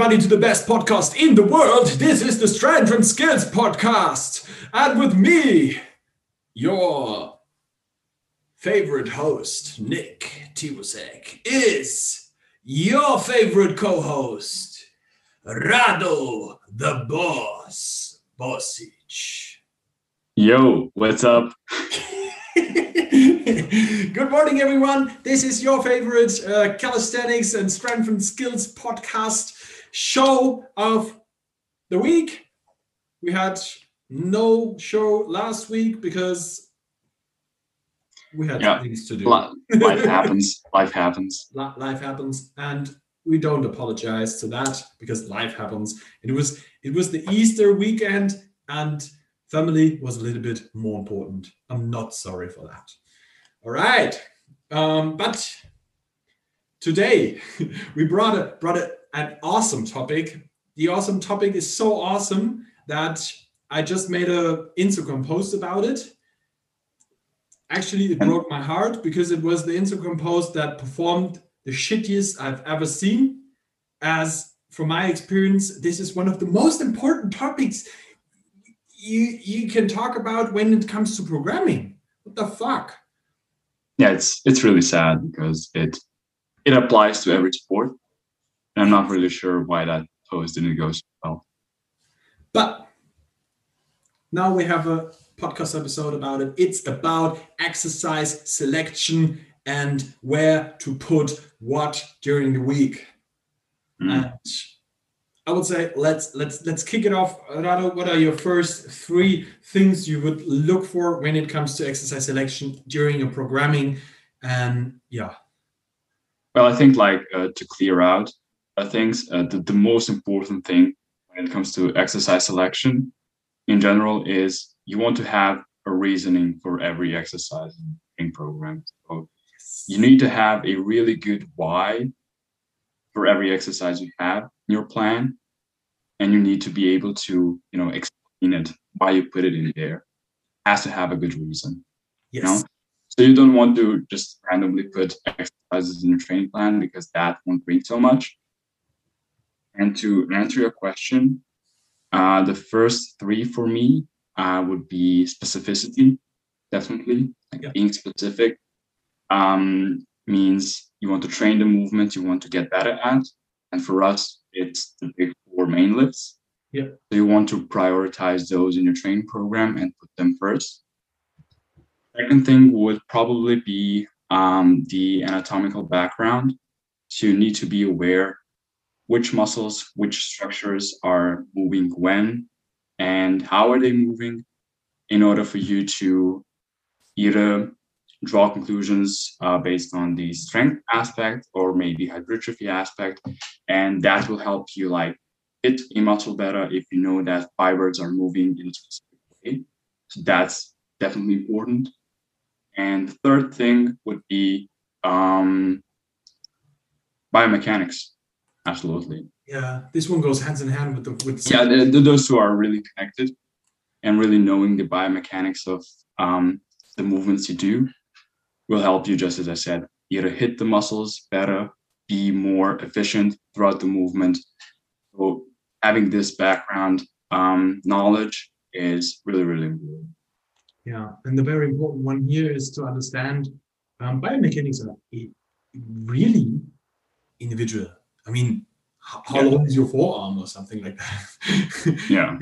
everybody, to the best podcast in the world. This is the Strength and Skills Podcast. And with me, your favorite host, Nick Tibusek, is your favorite co host, Rado the Boss Bosic. Yo, what's up? Good morning, everyone. This is your favorite uh, calisthenics and strength and skills podcast show of the week. We had no show last week because we had Yeah. things to do. Life happens. Life happens. Life happens, and we don't apologize to that because life happens. It was it was the Easter weekend, and family was a little bit more important. I'm not sorry for that. All right, um, but today we brought a brought a, an awesome topic. The awesome topic is so awesome that I just made a Instagram post about it. Actually, it broke my heart because it was the Instagram post that performed the shittiest I've ever seen. As from my experience, this is one of the most important topics you you can talk about when it comes to programming. What the fuck? Yeah, it's it's really sad because it it applies to every sport. And I'm not really sure why that post didn't go so well. But now we have a podcast episode about it. It's about exercise selection and where to put what during the week. Mm. And I would say let's let's let's kick it off. Rado, what are your first three things you would look for when it comes to exercise selection during your programming? And yeah, Well, I think like uh, to clear out things, uh, the, the most important thing when it comes to exercise selection in general is you want to have a reasoning for every exercise in program. So you need to have a really good why for every exercise you have in your plan and you need to be able to you know explain it why you put it in there has to have a good reason yes, know? so you don't want to just randomly put exercises in your training plan because that won't bring so much and to answer your question uh, the first three for me uh, would be specificity definitely. Like Yeah. being specific um, means you want to train the movement you want to get better at. And for us it's the big four main lifts. Yeah. so you want to prioritize those in your training program and put them first. Second thing would probably be um, the anatomical background. So you need to be aware which muscles which structures are moving when and how are they moving in order for you to either draw conclusions uh, based on the strength aspect or maybe hypertrophy aspect. And that will help you like hit a muscle better if you know that fibers are moving in a specific way. So that's definitely important. And the third thing would be um, biomechanics absolutely. Yeah, this one goes hands in hand with the with yeah the, the- those two are really connected and really knowing the biomechanics of um, the movements you do will help you just as i said either hit the muscles better be more efficient throughout the movement. So having this background um, knowledge is really really important. Yeah, and the very important one here is to understand um, biomechanics are really individual. I mean, how, Yeah. long is your forearm or something like that? yeah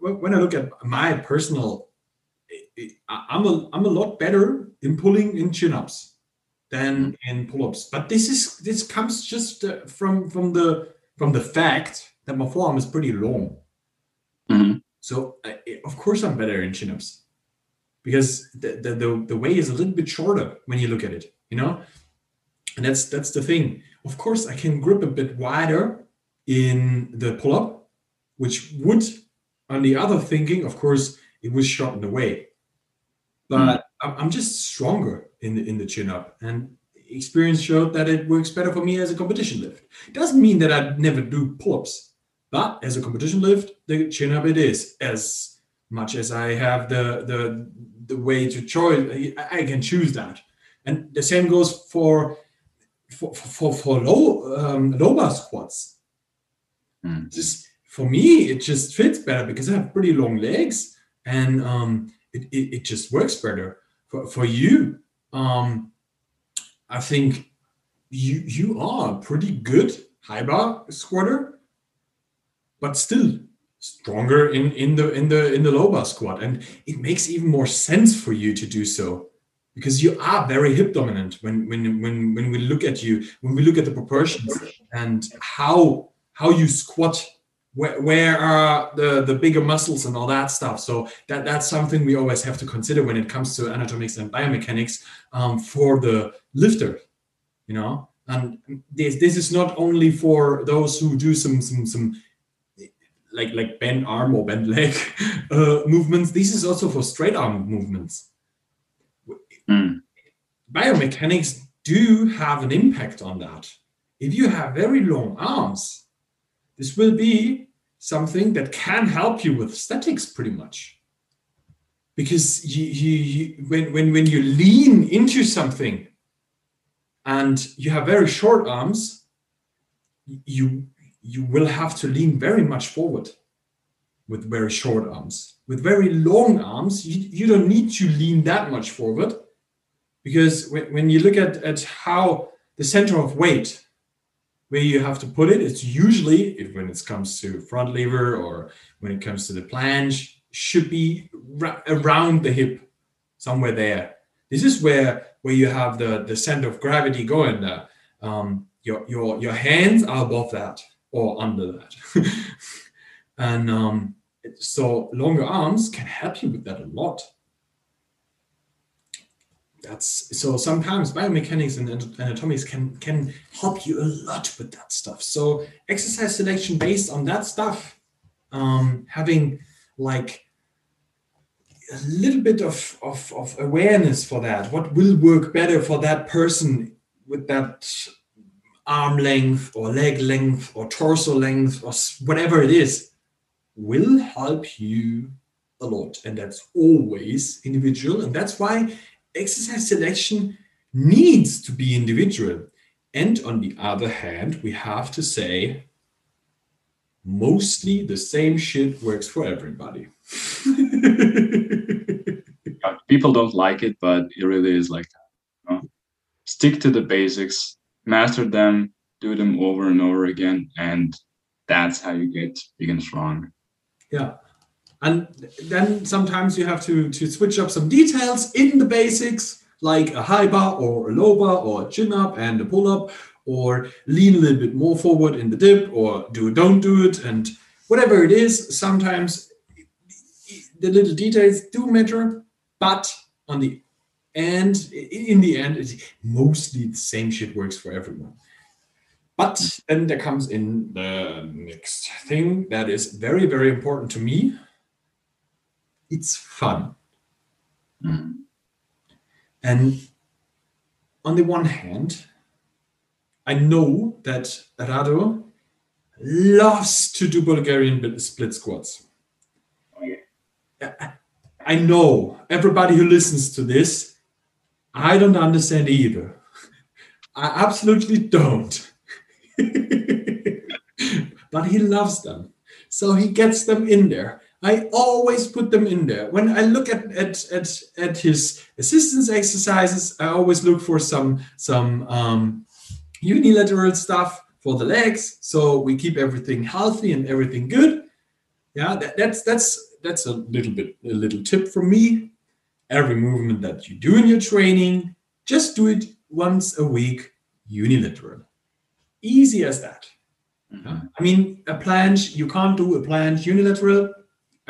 when when I look at my personal, I- I- I'm a I'm a lot better in pulling in chin ups than in pull ups. But this is this comes just uh, from from the from the fact that my forearm is pretty long. Mhm. So uh, of course I'm better in chin ups because the, the the the way is a little bit shorter when you look at it, you know. And that's that's the thing. Of course, I can grip a bit wider in the pull up, which would, on the other thinking, of course, it would shorten the way. But hmm. I'm I'm just stronger in the in the chin up, and experience showed that it works better for me as a competition lift. It doesn't mean that I'd never do pull ups, but as a competition lift, the chin up it is as much as I have the the the way to choose. I can choose that, and the same goes for for for, for low um, low bar squats. Mm. Just for me, it just fits better because I have pretty long legs, and um, it, it, it just works better for for you. Um, I think you you are a pretty good high bar squatter, but still stronger in in the in the in the low bar squat, and it makes even more sense for you to do so because you are very hip dominant when when when when we look at you when we look at the proportions and how how you squat where, where are the the bigger muscles and all that stuff. So that that's something we always have to consider when it comes to anatomics and biomechanics um, for the lifter you know? And this this is not only for those who do some some some like like bend arm or bend leg uh, movements. This is also for straight arm movements Mm. biomechanics do have an impact on that. If you have very long arms, this will be something that can help you with statics pretty much. Because you, you, you, when, when, when you lean into something and you have very short arms, you, you will have to lean very much forward with very short arms. With very long arms, you, you don't need to lean that much forward because when, when you look at, at how the center of weight where you have to put it it's usually when it comes to front lever or when it comes to the planche should be ra- around the hip somewhere there. This is where where you have the the center of gravity going there um, your your your hands are above that or under that. And um, so longer arms can help you with that a lot that's so sometimes biomechanics and anatomics can can help you a lot with that stuff. So exercise selection based on that stuff um, having like a little bit of, of, of awareness for that what will work better for that person with that arm length or leg length or torso length or whatever it is will help you a lot. And that's always individual. And that's why exercise selection needs to be individual. And on the other hand, we have to say mostly the same shit works for everybody. People don't like it, but it really is like that. You know? Stick to the basics, master them, do them over and over again, and that's how you get big and strong. Yeah and then sometimes you have to to switch up some details in the basics like a high bar or a low bar or a chin up and a pull up or lean a little bit more forward in the dip or do don't do it and whatever it is sometimes the little details do matter but on the end in the end it's mostly the same shit works for everyone. But then there comes in the next thing that is very very important to me it's fun. Mm. And on the one hand, I know that Rado loves to do Bulgarian split squats. Oh, yeah. I know everybody who listens to this, I don't understand either. I absolutely don't. but he loves them. So he gets them in there. I always put them in there. When I look at at at, at his assistance exercises, I always look for some some um, unilateral stuff for the legs, so we keep everything healthy and everything good. Yeah, that, that's that's that's a little bit a little tip from me. Every movement that you do in your training, just do it once a week, unilateral. Easy as that. Mm-hmm. I mean, a planche, you can't do a planche unilateral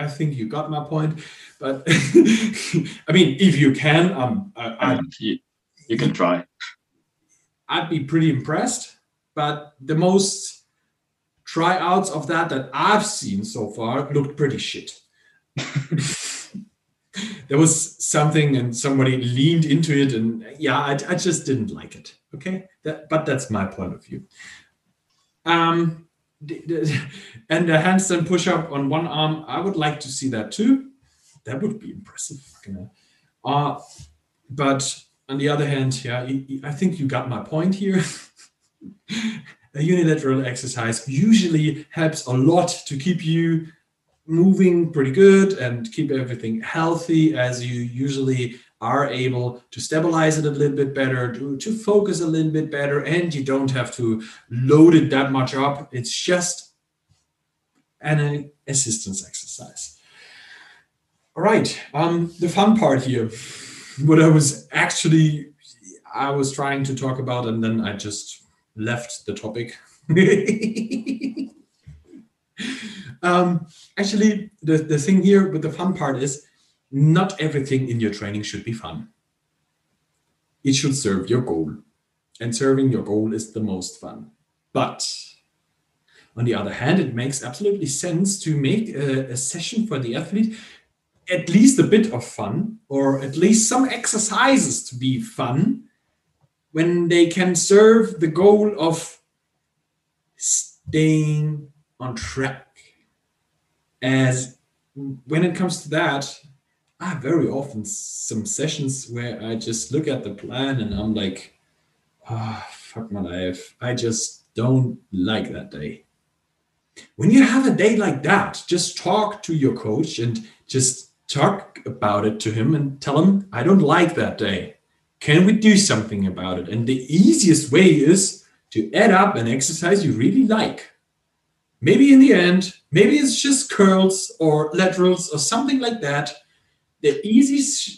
I think you got my point. But I mean, if you can, um, I, I, you, you can try. I'd be pretty impressed. But the most tryouts of that that I've seen so far looked pretty shit. there was something and somebody leaned into it and yeah I, I just didn't like it okay that, but that's my point of view um and a handstand push up on one arm. I would like to see that too. That would be impressive. Uh, but on the other hand, yeah, I think you got my point here. a unilateral exercise usually helps a lot to keep you moving pretty good and keep everything healthy as you usually are able to stabilize it a little bit better, to, to focus a little bit better, and you don't have to load it that much up. It's just an assistance exercise. All right, um, the fun part here, what I was actually I was trying to talk about, and then I just left the topic. um, actually, the, the thing here with the fun part is not everything in your training should be fun. It should serve your goal. And serving your goal is the most fun. But on the other hand, it makes absolutely sense to make a, a session for the athlete at least a bit of fun, or at least some exercises to be fun, when they can serve the goal of staying on track. As when it comes to that, I have very often some sessions where I just look at the plan and I'm like, ah, oh, fuck my life. I just don't like that day. When you have a day like that, just talk to your coach and just talk about it to him and tell him, I don't like that day. Can we do something about it? And the easiest way is to add up an exercise you really like. Maybe in the end, maybe it's just curls or laterals or something like that the easy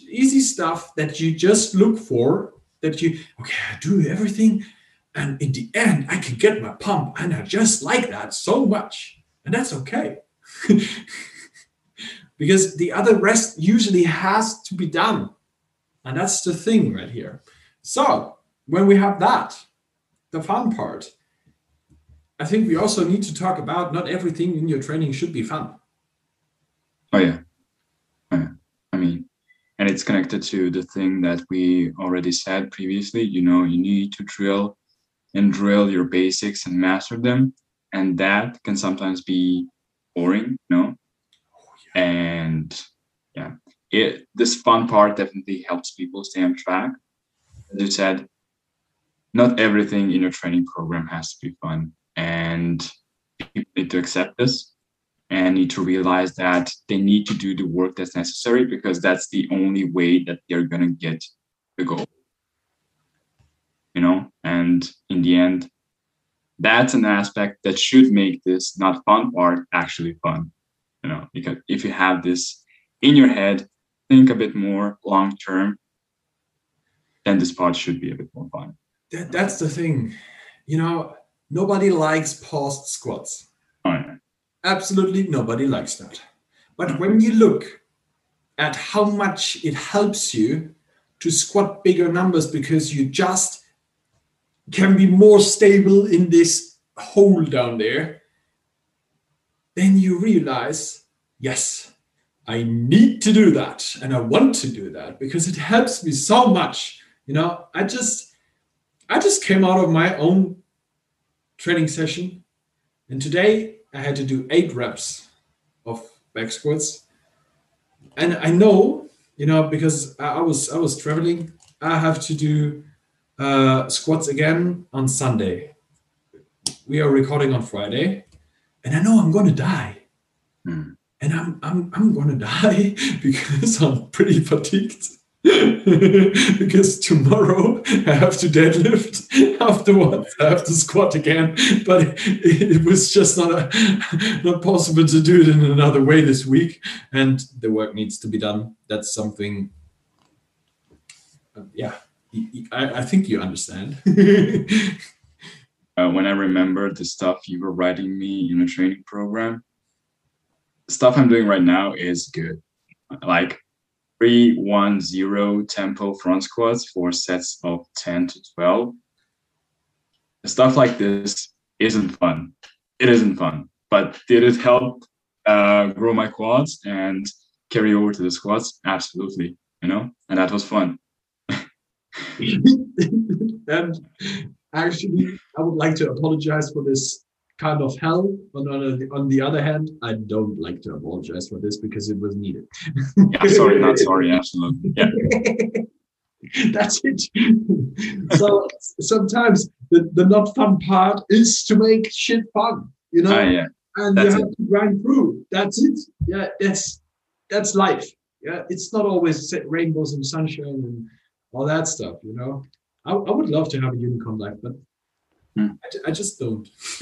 easy stuff that you just look for that you okay i do everything and in the end i can get my pump and i just like that so much and that's okay. Because the other rest usually has to be done and that's the thing right here. So when we have that the fun part i think we also need to talk about not everything in your training should be fun. Oh yeah and it's connected to the thing that we already said previously you know you need to drill and drill your basics and master them and that can sometimes be boring you know? Oh, and yeah. It this fun part definitely helps people stay on track. As you said not everything in your training program has to be fun and people need to accept this and need to realize that they need to do the work that's necessary because that's the only way that they're going to get the goal. You know and in the end that's an aspect that should make this not fun part actually fun you know because if you have this in your head think a bit more long term then this part should be a bit more fun. That, that's the thing. You know nobody likes paused squats. Absolutely nobody likes that. But when you look at how much it helps you to squat bigger numbers because you just can be more stable in this hole down there, then you realize, yes, I need to do that and I want to do that because it helps me so much. You know, I just I just came out of my own training session and today I had to do eight reps of back squats. And I know, you know, because I was I was traveling, I have to do uh, squats again on Sunday. We are recording on Friday, and I know I'm going to die. Mm. And I'm I'm I'm going to die because I'm pretty fatigued. because tomorrow I have to deadlift. Afterwards, I have to squat again. But it, it, was just not a, not possible to do it in another way this week, and the work needs to be done. That's something. Uh, yeah, I, I think you understand. uh, when I remember the stuff you were writing me in a training program, stuff I'm doing right now is good. Like three, one, zero tempo front squats for sets of 10 to 12. Stuff like this isn't fun. It isn't fun. But did it help uh, grow my quads and carry over to the squats? Absolutely. You know, and that was fun. and actually, I would like to apologize for this kind of hell. But on, the, on the other hand, I don't like to apologize for this because it was needed. yeah, sorry, not sorry, absolutely. Yeah. That's it. so sometimes the, the not fun part is to make shit fun, you know? Ah, yeah. and That's you have to grind through. That's it. Yeah, that's that's life. Yeah, it's not always rainbows and sunshine and all that stuff. You know, I, I would love to have a unicorn life, but Hmm. I, I just don't.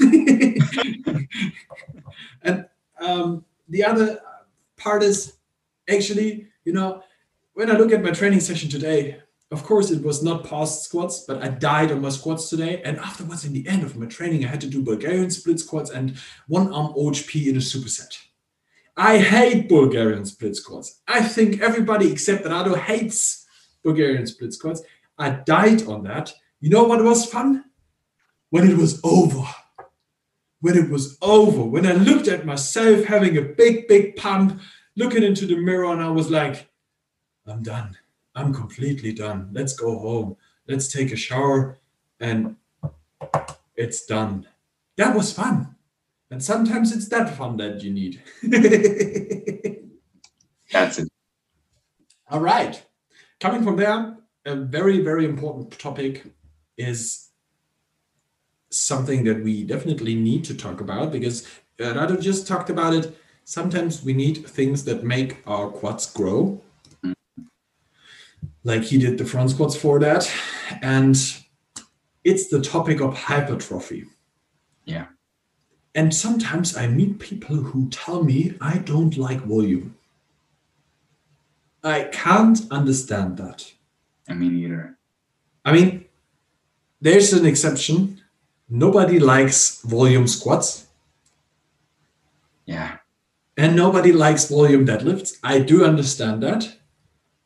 and um, the other part is actually, you know, when I look at my training session today, of course it was not paused squats, but I died on my squats today. And afterwards, in the end of my training, I had to do Bulgarian split squats and one arm OHP in a superset. I hate Bulgarian split squats. I think everybody except Rado hates Bulgarian split squats. I died on that. You know what was fun? When it was over. When it was over. When I looked at myself having a big, big pump, looking into the mirror, and I was like, I'm done. I'm completely done. Let's go home. Let's take a shower. And it's done. That was fun. And sometimes it's that fun that you need. That's it. All right. Coming from there, a very, very important topic is something that we definitely need to talk about because uh, Rado just talked about it. Sometimes we need things that make our quads grow. Like he did the front squats for that. And it's the topic of hypertrophy. Yeah. And sometimes I meet people who tell me I don't like volume. I can't understand that. I mean, either. I mean, there's an exception. Nobody likes volume squats Yeah. and nobody likes volume deadlifts. I do understand that.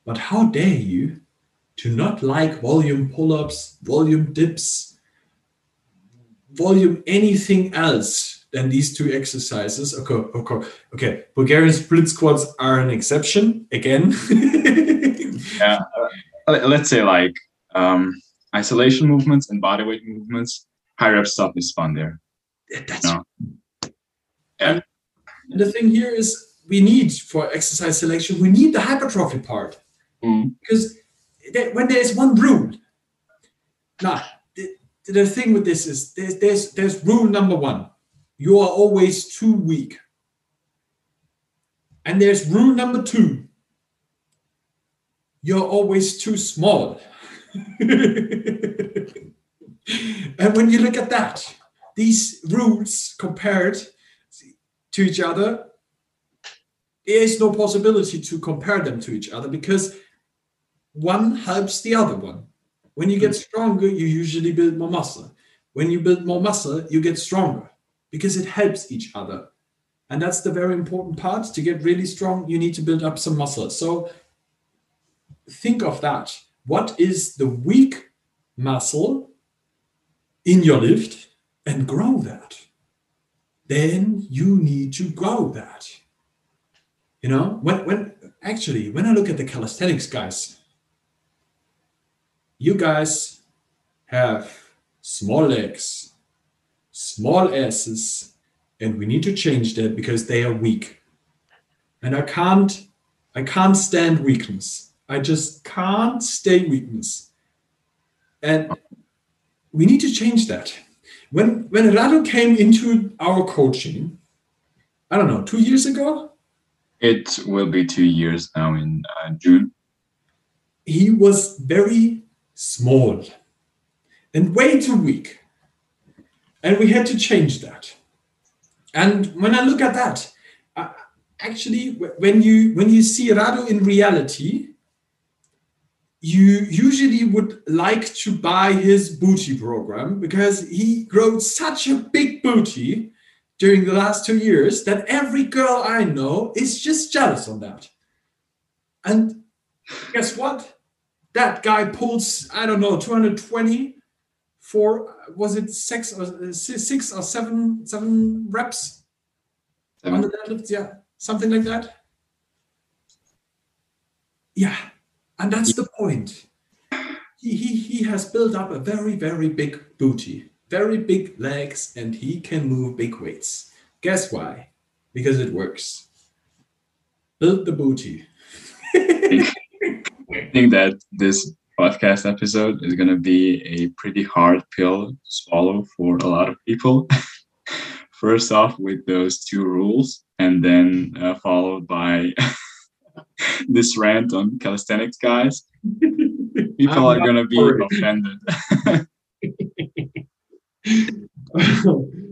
But how dare you to not like volume pull ups, volume dips, volume anything else than these two exercises? Okay, okay, okay. Bulgarian split squats are an exception again. Yeah. Let- Let's say like um, isolation movements and bodyweight movements. High rep stuff is fun there. That's No. And the thing here is we need for exercise selection, we need the hypertrophy part. Mm. Because there, when there's one rule, now the, the thing with this is there's, there's there's rule number one. You are always too weak. And there's rule number two. You're always too small. and when you look at that, these rules compared to each other, there is no possibility to compare them to each other because one helps the other one. When you get hmm. stronger, you usually build more muscle. When you build more muscle, you get stronger because it helps each other. And that's the very important part. To get really strong, you need to build up some muscle. So think of that. What is the weak muscle in your lift and grow that? Then you need to grow that. You know, when when actually when I look at the calisthenics guys, you guys have small legs, small asses, and we need to change that because they are weak. And I can't I can't stand weakness. I just can't stay weakness. And we need to change that. When when Rado came into our coaching, I don't know, two years ago, It will be two years now in uh, June. he was very small and way too weak. And we had to change that. And when I look at that, uh, actually, when you when you see Rado in reality, you usually would like to buy his booty program because he grew such a big booty during the last two years that every girl I know is just jealous on that. And guess what? That guy pulls, I don't know, 220 for was it six or uh, six or seven seven reps on the deadlifts? Yeah, something like that. Yeah, and that's the point. He, he, he has built up a very, very big booty, very big legs, and he can move big weights. Guess why? Because it works. Build the booty. I think that this podcast episode is going to be a pretty hard pill to swallow for a lot of people. First off, with those two rules, and then uh, followed by this rant on calisthenics guys. People are going to be offended.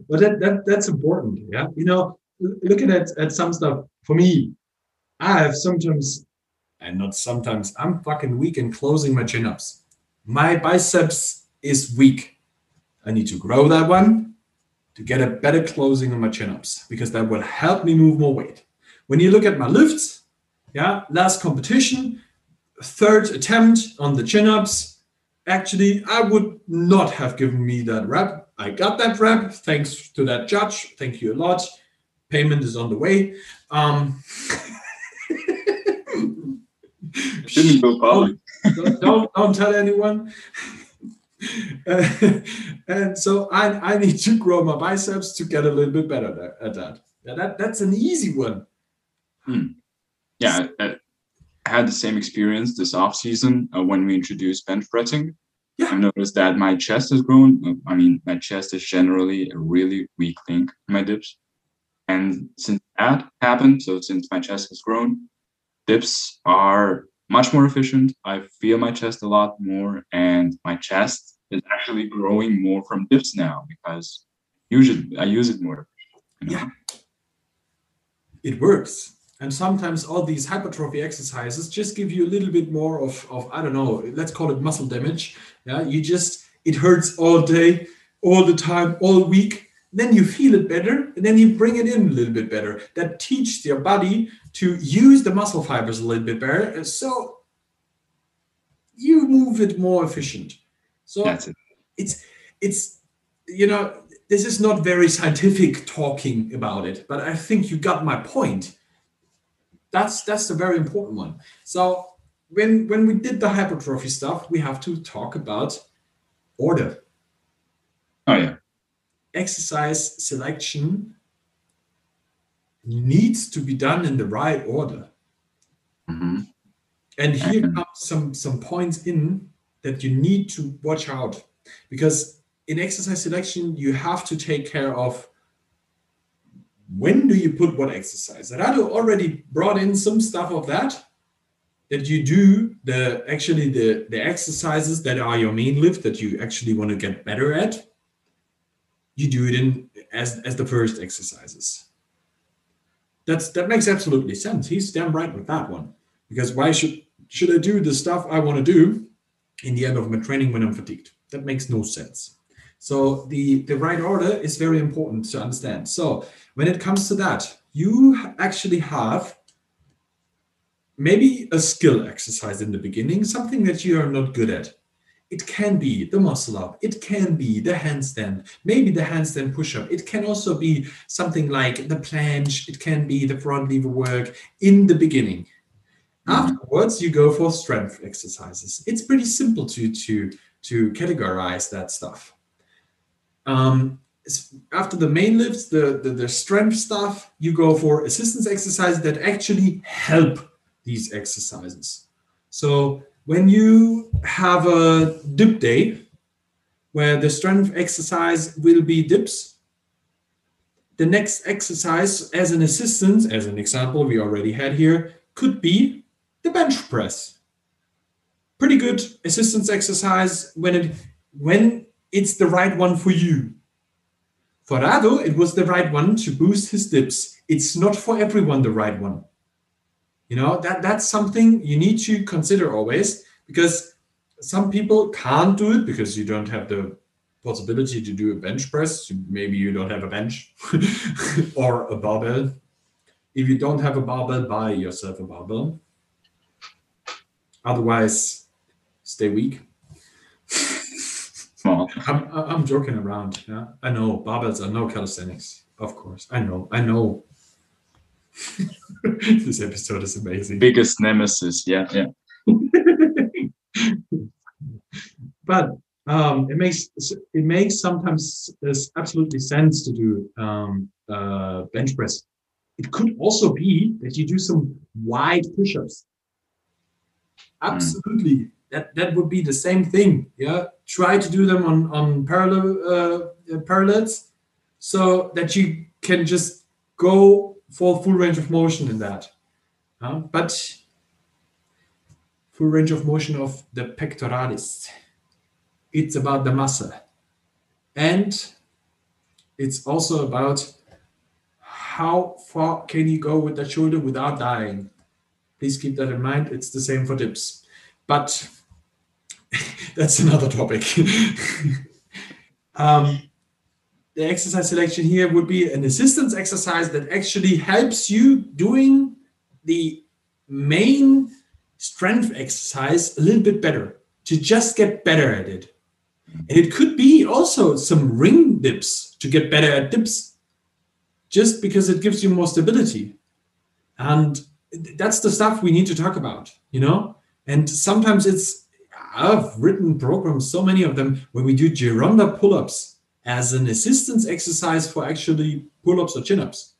but that, that that's important. Yeah. You know, looking at, at some stuff for me, I have sometimes and not sometimes I'm fucking weak in closing my chin ups. My biceps is weak. I need to grow that one to get a better closing on my chin ups because that will help me move more weight. When you look at my lifts, yeah, last competition, third attempt on the chin ups. Actually, I would not have given me that rep. I got that rep thanks to that judge. Thank you a lot. Payment is on the way. Um, didn't go public. don't, don't, don't tell anyone. Uh, and so I, I need to grow my biceps to get a little bit better at that. Yeah, that that's an easy one. Hmm. Yeah, I, I, had the same experience this off season uh, when we introduced bench pressing. Yeah. I noticed that my chest has grown. Uh, I mean, my chest is generally a really weak link in my dips. And since that happened, so since my chest has grown, dips are much more efficient. I feel my chest a lot more, and my chest is actually growing more from dips now because usually I use it more. You know? Yeah, it works. And sometimes all these hypertrophy exercises just give you a little bit more of, of I don't know, let's call it muscle damage. Yeah, you just it hurts all day, all the time, all week. Then you feel it better, and then you bring it in a little bit better. That teaches your body to use the muscle fibers a little bit better. So you move it more efficient. So that's it. it's it's you know this is not very scientific talking about it, but I think you got my point. That's that's a very important one. So when when we did the hypertrophy stuff, we have to talk about order. Oh yeah. Exercise selection needs to be done in the right order. Mm-hmm. And here come some some points in that you need to watch out because in exercise selection you have to take care of when do you put what exercise. Rado already brought in some stuff of that that you do the actually the the exercises that are your main lift that you actually want to get better at. You do it in as as the first exercises that's that makes absolutely sense. He's damn right with that one. Because why should should I do the stuff I want to do in the end of my training when I'm fatigued? That makes no sense. So the the right order is very important to understand. So when it comes to that, you actually have maybe a skill exercise in the beginning, something that you are not good at. It can be the muscle up, it can be the handstand, maybe the handstand push up. It can also be something like the planche, it can be the front lever work in the beginning. Mm-hmm. Afterwards, you go for strength exercises. It's pretty simple to to to categorize that stuff. Um, after the main lifts, the, the, the strength stuff, you go for assistance exercises that actually help these exercises. So when you have a dip day where the strength exercise will be dips, the next exercise as an assistance, as an example we already had here, could be the bench press. Pretty good assistance exercise when it when it's the right one for you. For Rado, it was the right one to boost his dips. It's not for everyone the right one. You know, that that's something you need to consider always because some people can't do it because you don't have the possibility to do a bench press. Maybe you don't have a bench or a barbell. If you don't have a barbell, buy yourself a barbell. Otherwise, stay weak. Well, I'm, I'm joking around. Yeah, I know barbells are no calisthenics. Of course, I know. I know. this episode is amazing. Biggest nemesis. Yeah, yeah. but um, it makes it makes sometimes absolutely sense to do um, uh, bench press. It could also be that you do some wide push-ups. Absolutely, mm. that that would be the same thing. Yeah, try to do them on on parallel uh, parallels, so that you can just go for full range of motion in that. Uh, but full range of motion of the pectoralis. It's about the muscle, and it's also about how far can you go with the shoulder without dying. Please keep that in mind. It's the same for dips, but that's another topic. um, the exercise selection here would be an assistance exercise that actually helps you doing the main strength exercise a little bit better to just get better at it. And it could be also some ring dips to get better at dips, just because it gives you more stability. And that's the stuff we need to talk about, you know? And sometimes it's, I've written programs, so many of them, where we do Gironda pull ups as an assistance exercise for actually pull ups or chin ups.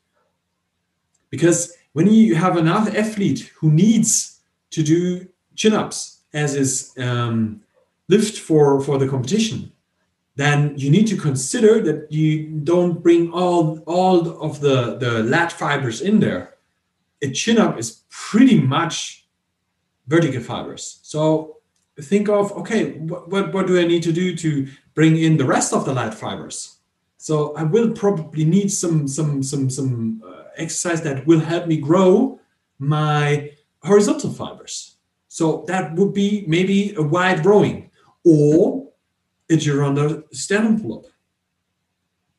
Because when you have another athlete who needs to do chin ups as his um, lift for, for the competition, then you need to consider that you don't bring all, all of the, the lat fibers in there. A chin up is pretty much vertical fibers. So think of, okay, what, what, what do I need to do to bring in the rest of the lat fibers? So I will probably need some, some, some, some uh, exercise that will help me grow my horizontal fibers. So that would be maybe a wide rowing or a Gironda sternum pull-up,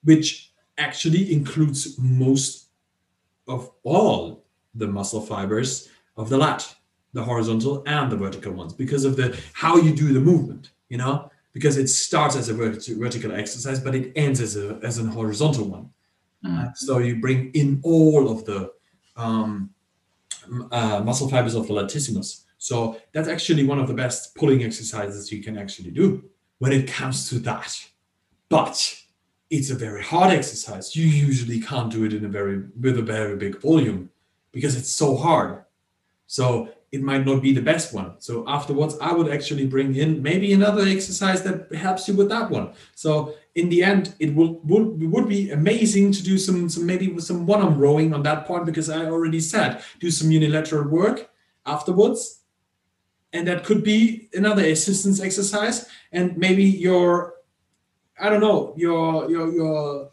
which actually includes most of all the muscle fibers of the lat, the horizontal and the vertical ones, because of the how you do the movement, you know, because it starts as a vertical exercise, but it ends as a as an horizontal one. Mm. So you bring in all of the um, uh, muscle fibers of the latissimus. So that's actually one of the best pulling exercises you can actually do when it comes to that. But it's a very hard exercise. You usually can't do it in a very with a very big volume because it's so hard. So it might not be the best one. So afterwards, I would actually bring in maybe another exercise that helps you with that one. So in the end, it will would, would be amazing to do some some maybe with some one-arm rowing on that part because I already said do some unilateral work afterwards and that could be another assistance exercise and maybe your i don't know your your your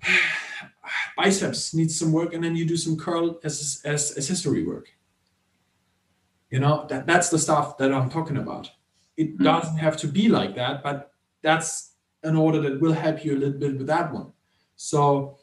biceps needs some work and then you do some curl as as accessory work you know that that's the stuff that i'm talking about it mm-hmm. doesn't have to be like that but that's an order that will help you a little bit with that one so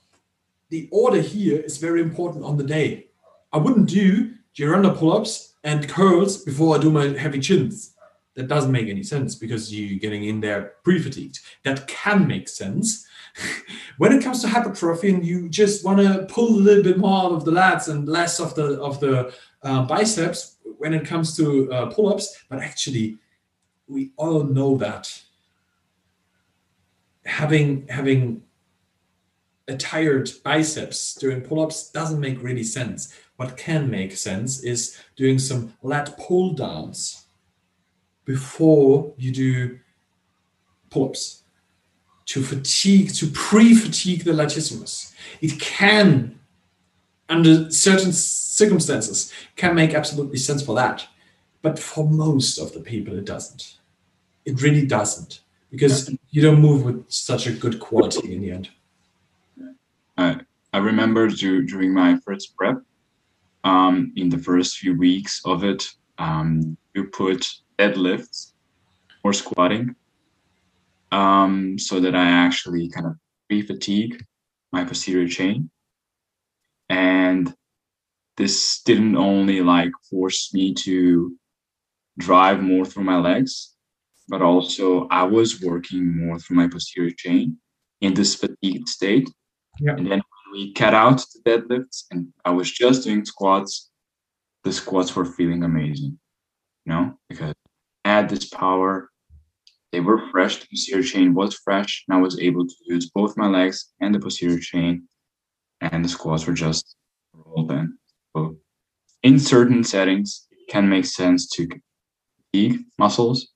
the order here is very important on the day i wouldn't do Gironda pull-ups and curls before I do my heavy chins. That doesn't make any sense because you're getting in there pre-fatigued. That can make sense. when it comes to hypertrophy and you just want to pull a little bit more out of the lats and less of the of the uh, biceps when it comes to uh, pull-ups, but actually we all know that having having a tired biceps during pull-ups doesn't make really sense what can make sense is doing some lat pull downs before you do pull-ups to fatigue, to pre-fatigue the latissimus. It can, under certain circumstances, can make absolutely sense for that. But for most of the people, it doesn't. It really doesn't, because you don't move with such a good quality in the end. I, I remember during my first prep, um, in the first few weeks of it, um, you put deadlifts or squatting um, so that I actually kind of pre-fatigue my posterior chain. And this didn't only like force me to drive more through my legs, but also I was working more through my posterior chain in this fatigued state. Yeah. And then we cut out the deadlifts and I was just doing squats, the squats were feeling amazing, you know, because I had this power. They were fresh. The posterior chain was fresh, and I was able to use both my legs and the posterior chain, and the squats were just rolled in. So, in certain settings, it can make sense to fatigue muscles.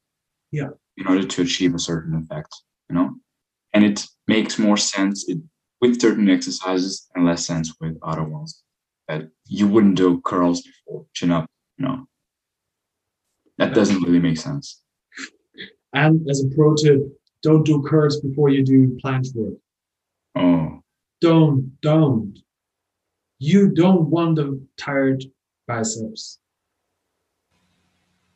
Yeah. In order to achieve a certain effect, you know, and it makes more sense it, with certain exercises and less sense with other ones. That you wouldn't do curls before chin up, you know. That doesn't really make sense. And as a pro tip, don't do curls before you do planche work. Oh, Don't, don't. You don't want the tired biceps.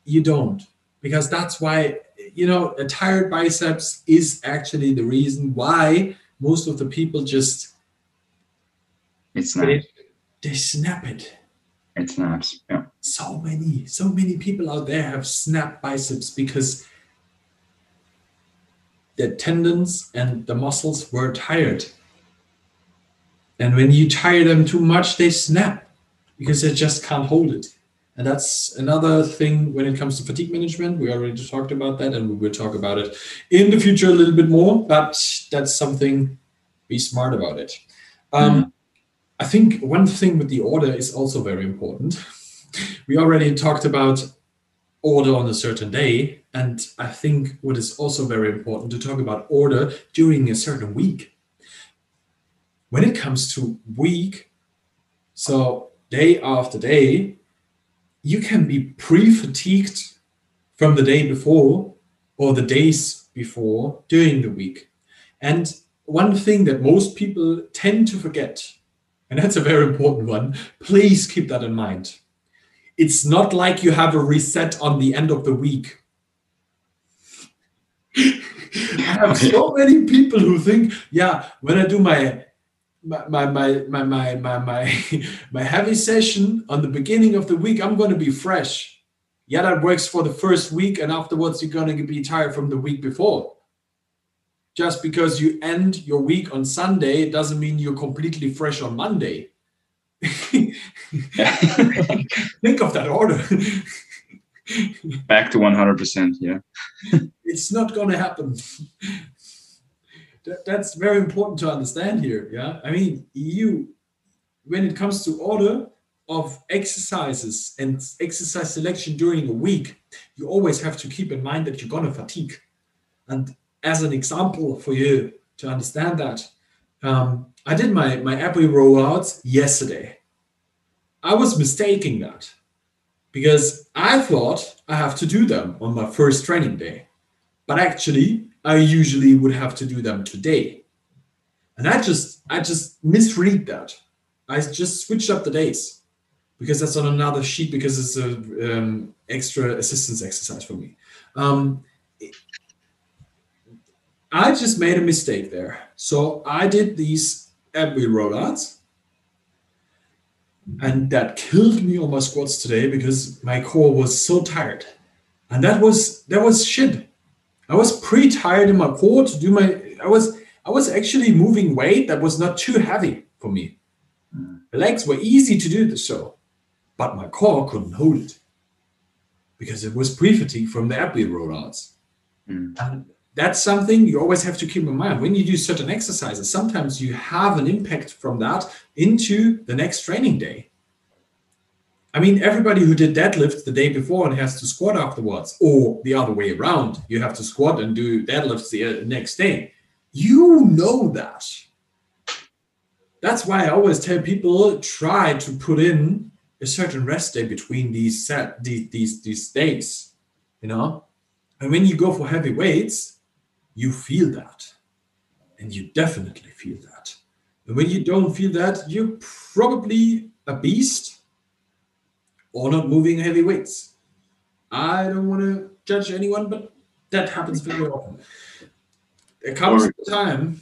You don't. Because that's why, you know, a tired biceps is actually the reason why most of the people just it's they, not. they snap it. It snaps. Yeah. So many, so many people out there have snapped biceps because the tendons and the muscles were tired. And when you tire them too much, they snap because they just can't hold it. And that's another thing when it comes to fatigue management. We already talked about that and we will talk about it in the future a little bit more, but that's something be smart about it. Um, I think one thing with the order is also very important. We already talked about order on a certain day, and I think what is also very important to talk about order during a certain week. When it comes to week, so day after day, you can be pre fatigued from the day before or the days before during the week. And one thing that most people tend to forget, and that's a very important one, please keep that in mind. It's not like you have a reset on the end of the week. I have so many people who think, yeah, when I do my my my my my my my, my, heavy session on the beginning of the week, I'm going to be fresh. Yeah, that works for the first week, and afterwards you're going to be tired from the week before. Just because you end your week on Sunday it doesn't mean you're completely fresh on Monday. Think of that order. Back to 100%. Yeah. it's not going to happen. That, that's very important to understand here. Yeah. I mean, you, when it comes to order of exercises and exercise selection during a week, you always have to keep in mind that you're to fatigue. And as an example for you to understand that, um, I did my, my APRI rollouts yesterday. I was mistaking that because I thought I have to do them on my first training day. But actually, I usually would have to do them today. And I just I just misread that. I just switched up the days because that's on another sheet because it's a um, extra assistance exercise for me. Um, I just made a mistake there. So I did these every rollouts and that killed me on my squats today because my core was so tired and that was that was shit i was pretty tired in my core to do my i was i was actually moving weight that was not too heavy for me. The legs were easy to do the so but my core couldn't hold it because it was pre-fatigue from the APRI rollouts. Mm. and that's something you always have to keep in mind. When you do certain exercises sometimes you have an impact from that into the next training day i mean everybody who did deadlift the day before and has to squat afterwards or the other way around you have to squat and do deadlifts the uh, next day you know that that's why i always tell people try to put in a certain rest day between these set these these, these days you know and when you go for heavy weights you feel that. And you definitely feel that. And when you don't feel that, you're probably a beast or not moving heavy weights. I don't want to judge anyone, but that happens very often. There comes Or- a time.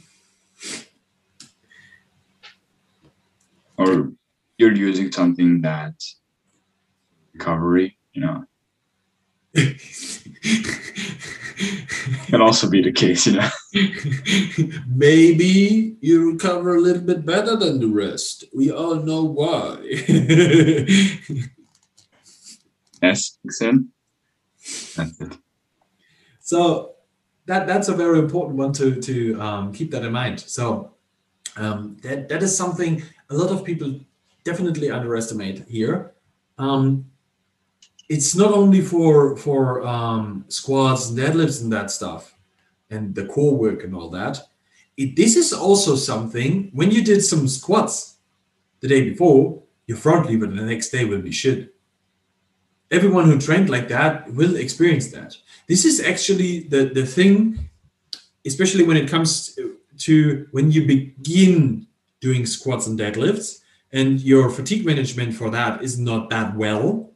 Or you're using something that recovery, you know, can also be the case, you know. Maybe you recover a little bit better than the rest. We all know why. Yes, Xin. That's it. so that that's a very important one to to um, keep that in mind. So um, that that is something a lot of people definitely underestimate here. Um, it's not only for for um, squats deadlifts and that stuff and the core work and all that it, this is also something when you did some squats the day before your front lever the next day will be shit everyone who trained like that will experience that this is actually the the thing especially when it comes to when you begin doing squats and deadlifts and your fatigue management for that is not that well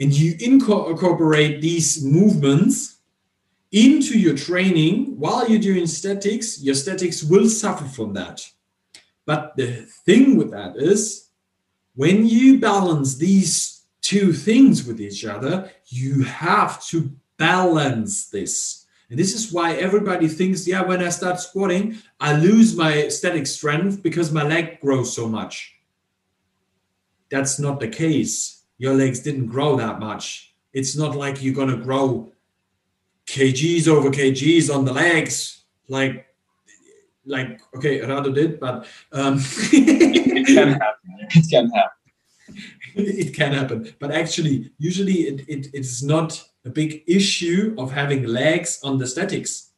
and you incorporate these movements into your training while you're doing statics, your statics will suffer from that. But the thing with that is when you balance these two things with each other, you have to balance this. And this is why everybody thinks, yeah, when I start squatting, I lose my static strength because my leg grows so much. That's not the case your legs didn't grow that much. It's not like you're gonna grow kgs over kgs on the legs, like like okay, Rado did, but um, it can happen. It can happen. it can happen, but actually, usually it, it it's not a big issue of having legs on the statics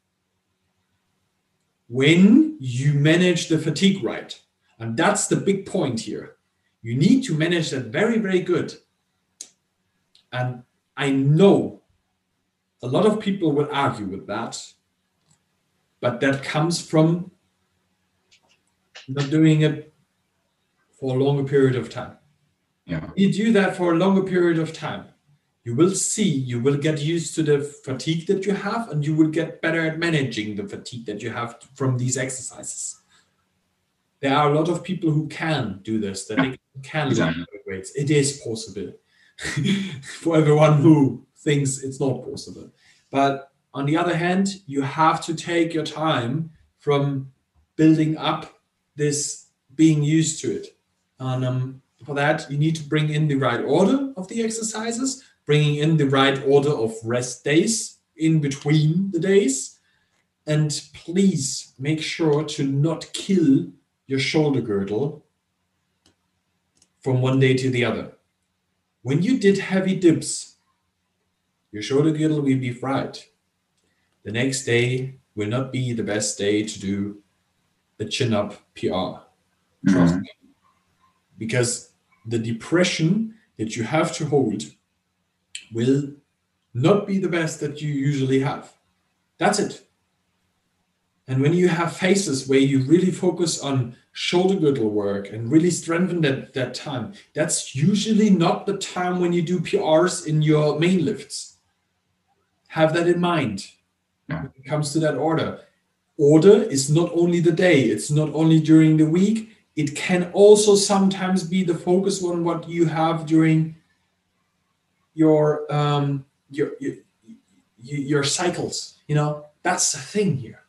when you manage the fatigue right, and that's the big point here. You need to manage that very very good and I know a lot of people will argue with that, but that comes from not doing it for a longer period of time. Yeah. You do that for a longer period of time. You will see, you will get used to the fatigue that you have, and you will get better at managing the fatigue that you have from these exercises. There are a lot of people who can do this, that they can exactly. weights. It is possible. for everyone who thinks it's not possible. But on the other hand, you have to take your time from building up this being used to it. And um, for that, you need to bring in the right order of the exercises, bringing in the right order of rest days in between the days. And please make sure to not kill your shoulder girdle from one day to the other. When you did heavy dips, your shoulder girdle will be fried. The next day will not be the best day to do the chin up PR. Trust mm-hmm. me. Because the depression that you have to hold will not be the best that you usually have. That's it. And when you have phases where you really focus on shoulder girdle work and really strengthen that, that time, that's usually not the time when you do PRs in your main lifts. Have that in mind yeah. when it comes to that order. Order is not only the day, it's not only during the week, it can also sometimes be the focus on what you have during your um your your, your cycles you know that's the thing here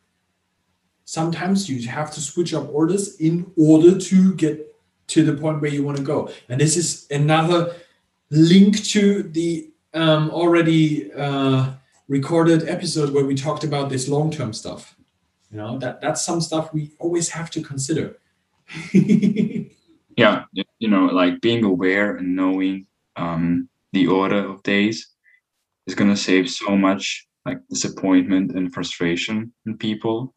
sometimes you have to switch up orders in order to get to the point where you want to go. And this is another link to the um, already uh, recorded episode where we talked about this long-term stuff. You know that that's some stuff we always have to consider. yeah, you know, like being aware and knowing um, the order of days is going to save so much like disappointment and frustration in people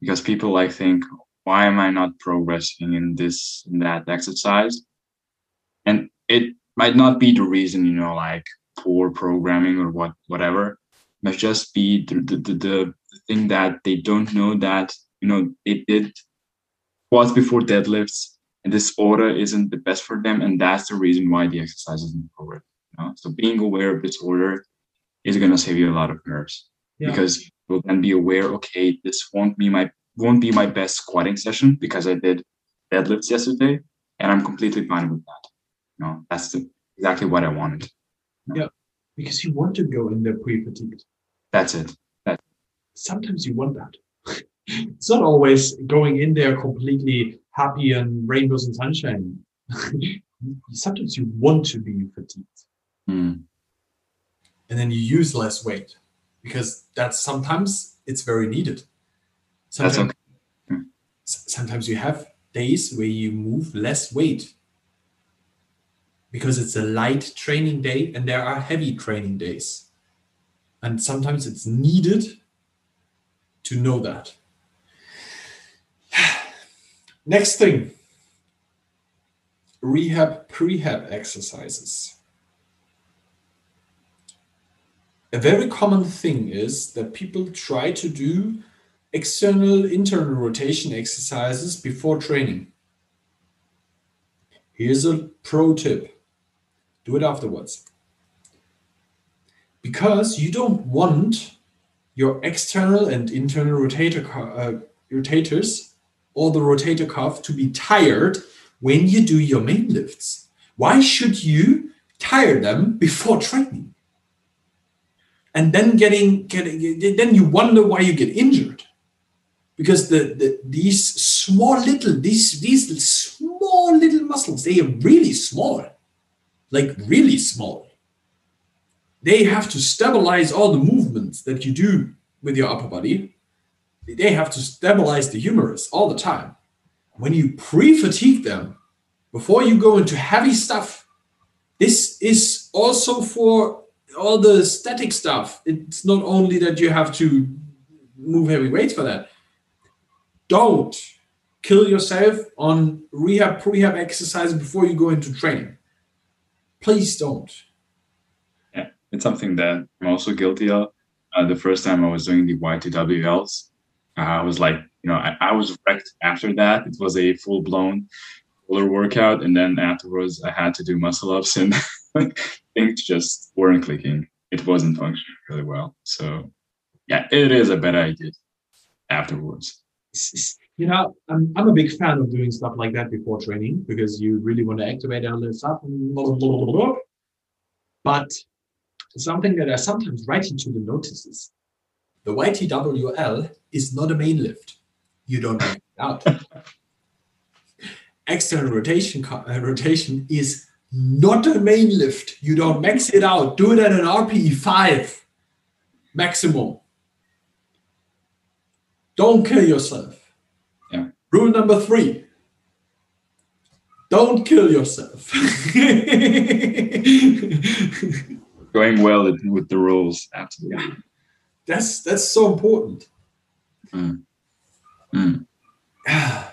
because people like think why am i not progressing in this in that exercise? And it might not be the reason you know like poor programming or what whatever it might just be the, the, the, the thing that they don't know that you know they did squats before deadlifts and this order isn't the best for them and that's the reason why the exercise isn't progressing you know? so being aware of this order is going to save you a lot of nerves yeah. because will then be aware, okay, this won't be my won't be my best squatting session because I did deadlifts yesterday, and I'm completely fine with that. You know, that's the, exactly what I wanted. You know? Yeah, because you want to go in there pre-fatigued. That's it. That sometimes you want that. It's not always going in there completely happy and rainbows and sunshine. sometimes you want to be fatigued. Mm. And then you use less weight because that's sometimes it's very needed. Sometimes, okay. sometimes you have days where you move less weight. because it's a light training day and there are heavy training days. And sometimes it's needed to know that. Next thing rehab prehab exercises. A very common thing is that people try to do external internal rotation exercises before training. Here's a pro tip do it afterwards. Because you don't want your external and internal rotator uh, rotators or the rotator cuff to be tired when you do your main lifts. Why should you tire them before training? And then getting, getting then you wonder why you get injured. Because the, the these small little these these small little muscles, they are really small. Like really small. They have to stabilize all the movements that you do with your upper body. They have to stabilize the humerus all the time when you pre-fatigue them before you go into heavy stuff, this is also for all the static stuff. It's not only that you have to move heavy weights for that. Don't kill yourself on rehab, prehab exercise before you go into training. Please don't. Yeah, it's something that I'm also guilty of. Uh, the first time I was doing the YTWLs, uh, I was like, you know, I, I was wrecked after that. It was a full blown roller workout, and then afterwards I had to do muscle ups, and things just weren't clicking. It wasn't functioning really well. So, yeah, it is a better idea afterwards. You know, I'm, I'm a big fan of doing stuff like that before training because you really want to activate all this stuff. But something that I sometimes write into the notices the YTWL is not a main lift you don't make it out. External rotation uh, rotation is not a main lift. You don't max it out. Do it at an RPE 5 maximum. Don't kill yourself. Yeah. Rule number three don't kill yourself. Going well with the rules, absolutely. Yeah. That's that's so important. Mm. Mm.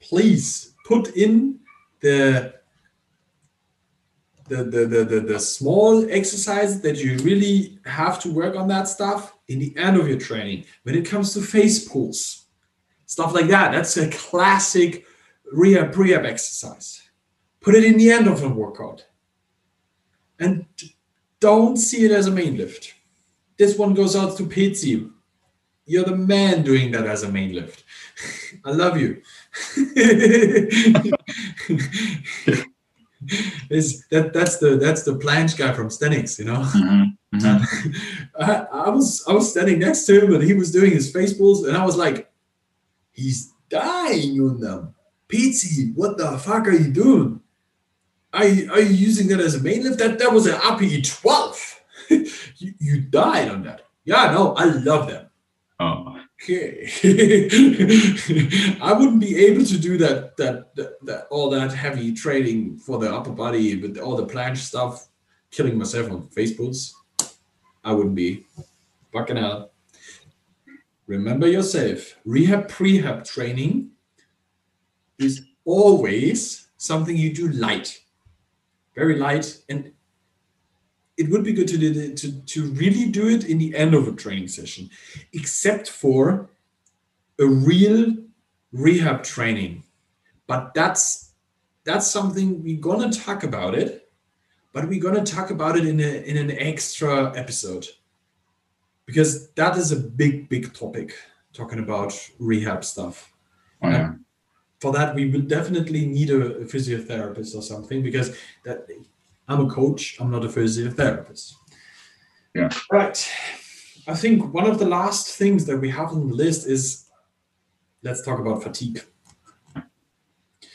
Please put in the the, the, the, the, the small exercise that you really have to work on that stuff in the end of your training. When it comes to face pulls, stuff like that, that's a classic rehab prehab exercise. Put it in the end of a workout. And don't see it as a main lift. This one goes out to Pizzi. You're the man doing that as a main lift. I love you. is that that's the that's the planche guy from Stenix, you know. Mm-hmm. Mm-hmm. I, I, was I was standing next to him and he was doing his face pulls and I was like, he's dying on them. Pizzi, what the fuck are you doing? Are you, are you using that as a main lift? That that was an RPE 12. You, you died on that. Yeah, no, I love them. Oh. Okay. I wouldn't be able to do that, that, that, that, all that heavy training for the upper body with all the planche stuff, killing myself on face pulls. I wouldn't be. Fucking hell. Remember yourself. Rehab prehab training is always something you do light. Very light and it would be good to, do, to, to really do it in the end of a training session, except for a real rehab training. But that's that's something we're gonna talk about it, but we're gonna talk about it in a in an extra episode because that is a big big topic talking about rehab stuff. Oh, yeah. For that, we will definitely need a, a physiotherapist or something because that I'm a coach, I'm not a physiotherapist. Yeah. Right. I think one of the last things that we have on the list is let's talk about fatigue.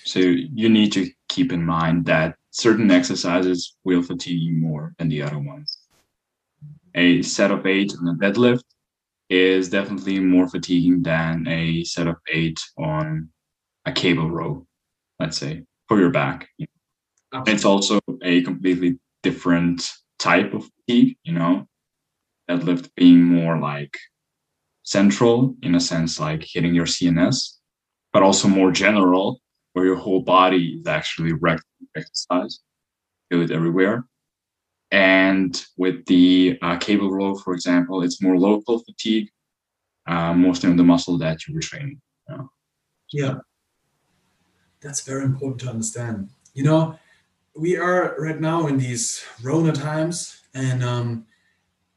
So you need to keep in mind that certain exercises will fatigue you more than the other ones. A set of eight on a deadlift is definitely more fatiguing than a set of eight on a cable row, let's say, for your back. It's also a completely different type of fatigue, you know, deadlift being more like central in a sense, like hitting your CNS, but also more general, where your whole body is actually wrecked exercise, feel it everywhere. And with the uh, cable row, for example, it's more local fatigue, uh, mostly on the muscle that you were training. You know? Yeah, that's very important to understand. You know, we are right now in these Rona times, and um,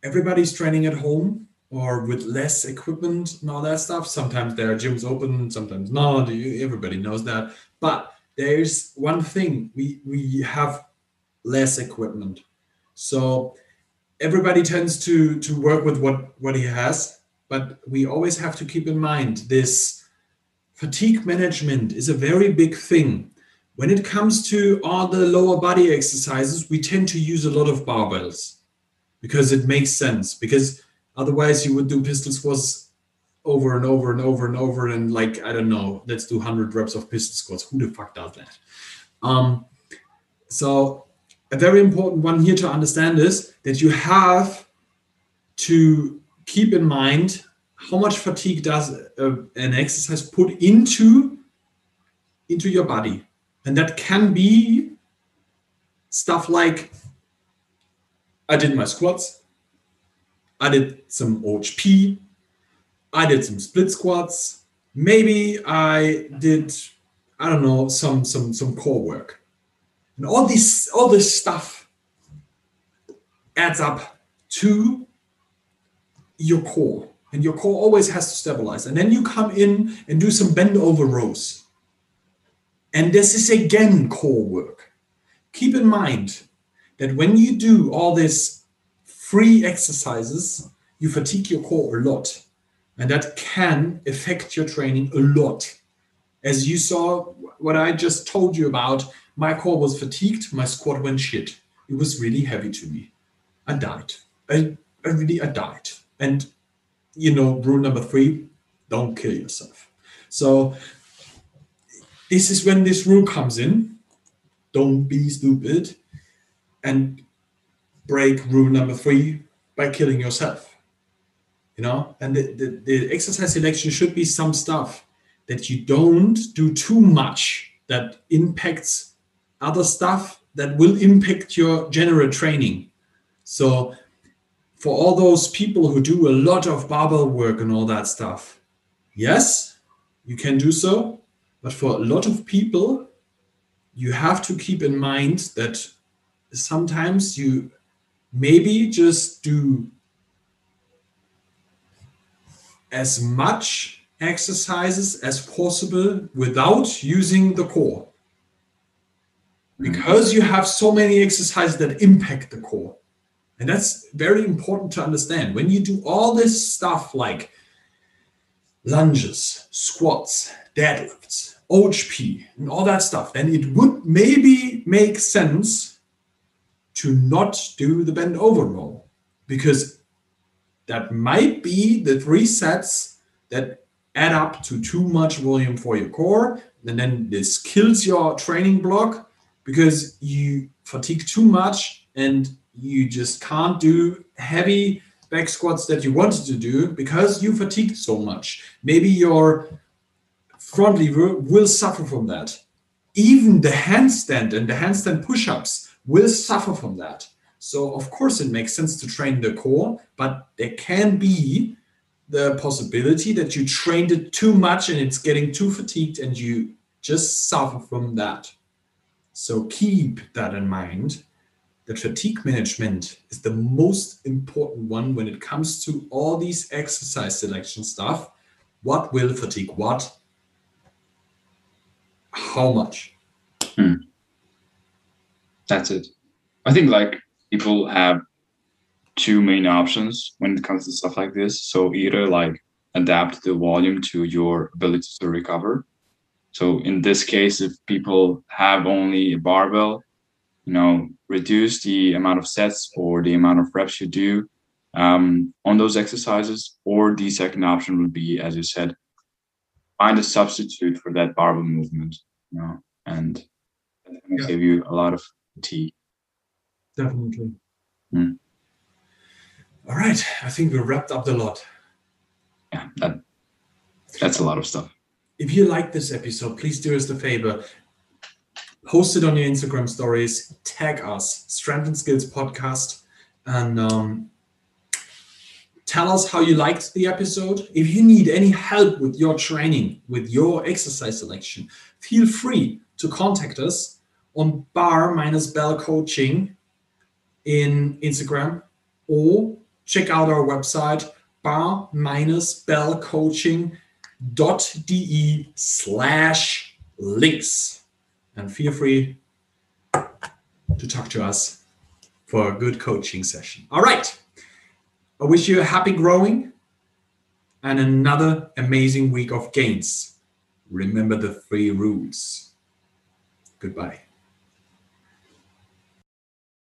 everybody's training at home or with less equipment and all that stuff. Sometimes there are gyms open, sometimes not. Everybody knows that. But there's one thing we we have less equipment, so everybody tends to to work with what what he has. But we always have to keep in mind this fatigue management is a very big thing. When it comes to all the lower body exercises, we tend to use a lot of barbells because it makes sense. Because otherwise, you would do pistol squats over and over and over and over and like I don't know, let's do 100 reps of pistol squats. Who the fuck does that? Um, so a very important one here to understand is that you have to keep in mind how much fatigue does a, an exercise put into into your body and that can be stuff like i did my squats. I did some ohp i did some split squats. Maybe i did i don't know some some some core work. And all this all this stuff adds up to your core. And your core always has to stabilize. And then you come in and do some bend over rows. And this is again core work. Keep in mind that when you do all these free exercises, you fatigue your core a lot. And that can affect your training a lot. As you saw, what I just told you about, my core was fatigued, my squat went shit. It was really heavy to me. I died. I, I really, I died. And you know, rule number three, don't kill yourself. So this is when this rule comes in. Don't be stupid and break rule number three by killing yourself. You know, and the, the, the exercise selection should be some stuff that you don't do too much that impacts other stuff that will impact your general training. So for all those people who do a lot of barbell work and all that stuff, yes, you can do so. But for a lot of people, you have to keep in mind that sometimes you maybe just do as much exercises as possible without using the core. Hmm. Because you have so many exercises that impact the core. And that's very important to understand. When you do all this stuff like lunges, squats, deadlifts, OHP, and all that stuff, then it would maybe make sense to not do the bend over row because that might be the three sets that add up to too much volume for your core. And then this kills your training block because you fatigue too much and you just can't do heavy back squats that you wanted to do because you fatigued so much. Maybe your front lever will suffer from that. Even the handstand and the handstand push ups will suffer from that. So, of course, it makes sense to train the core, but there can be the possibility that you trained it too much and it's getting too fatigued and you just suffer from that. So, keep that in mind that fatigue management is the most important one when it comes to all these exercise selection stuff. What will fatigue what? How much? Hmm. That's it. I think like people have two main options when it comes to stuff like this. So either like adapt the volume to your ability to recover. So in this case, if people have only a barbell, you know, reduce the amount of sets or the amount of reps you do um, on those exercises. Or the second option would be, as you said, find a substitute for that barbell movement, you know, and That's going to Yeah. save you a lot of tea. Definitely. Mm. All right. I think we wrapped up the lot. Yeah, that that's a lot of stuff. If you like this episode, please do us the favor. Post it on your Instagram stories, tag us, Strength and Skills Podcast, and um, tell us how you liked the episode. If you need any help with your training, with your exercise selection, feel free to contact us on bar minus bell coaching in Instagram or check out our website bar minus bell coaching dot de slash links. And feel free to talk to us for a good coaching session. All right i wish you a happy growing and another amazing week of gains. Remember the three rules. Goodbye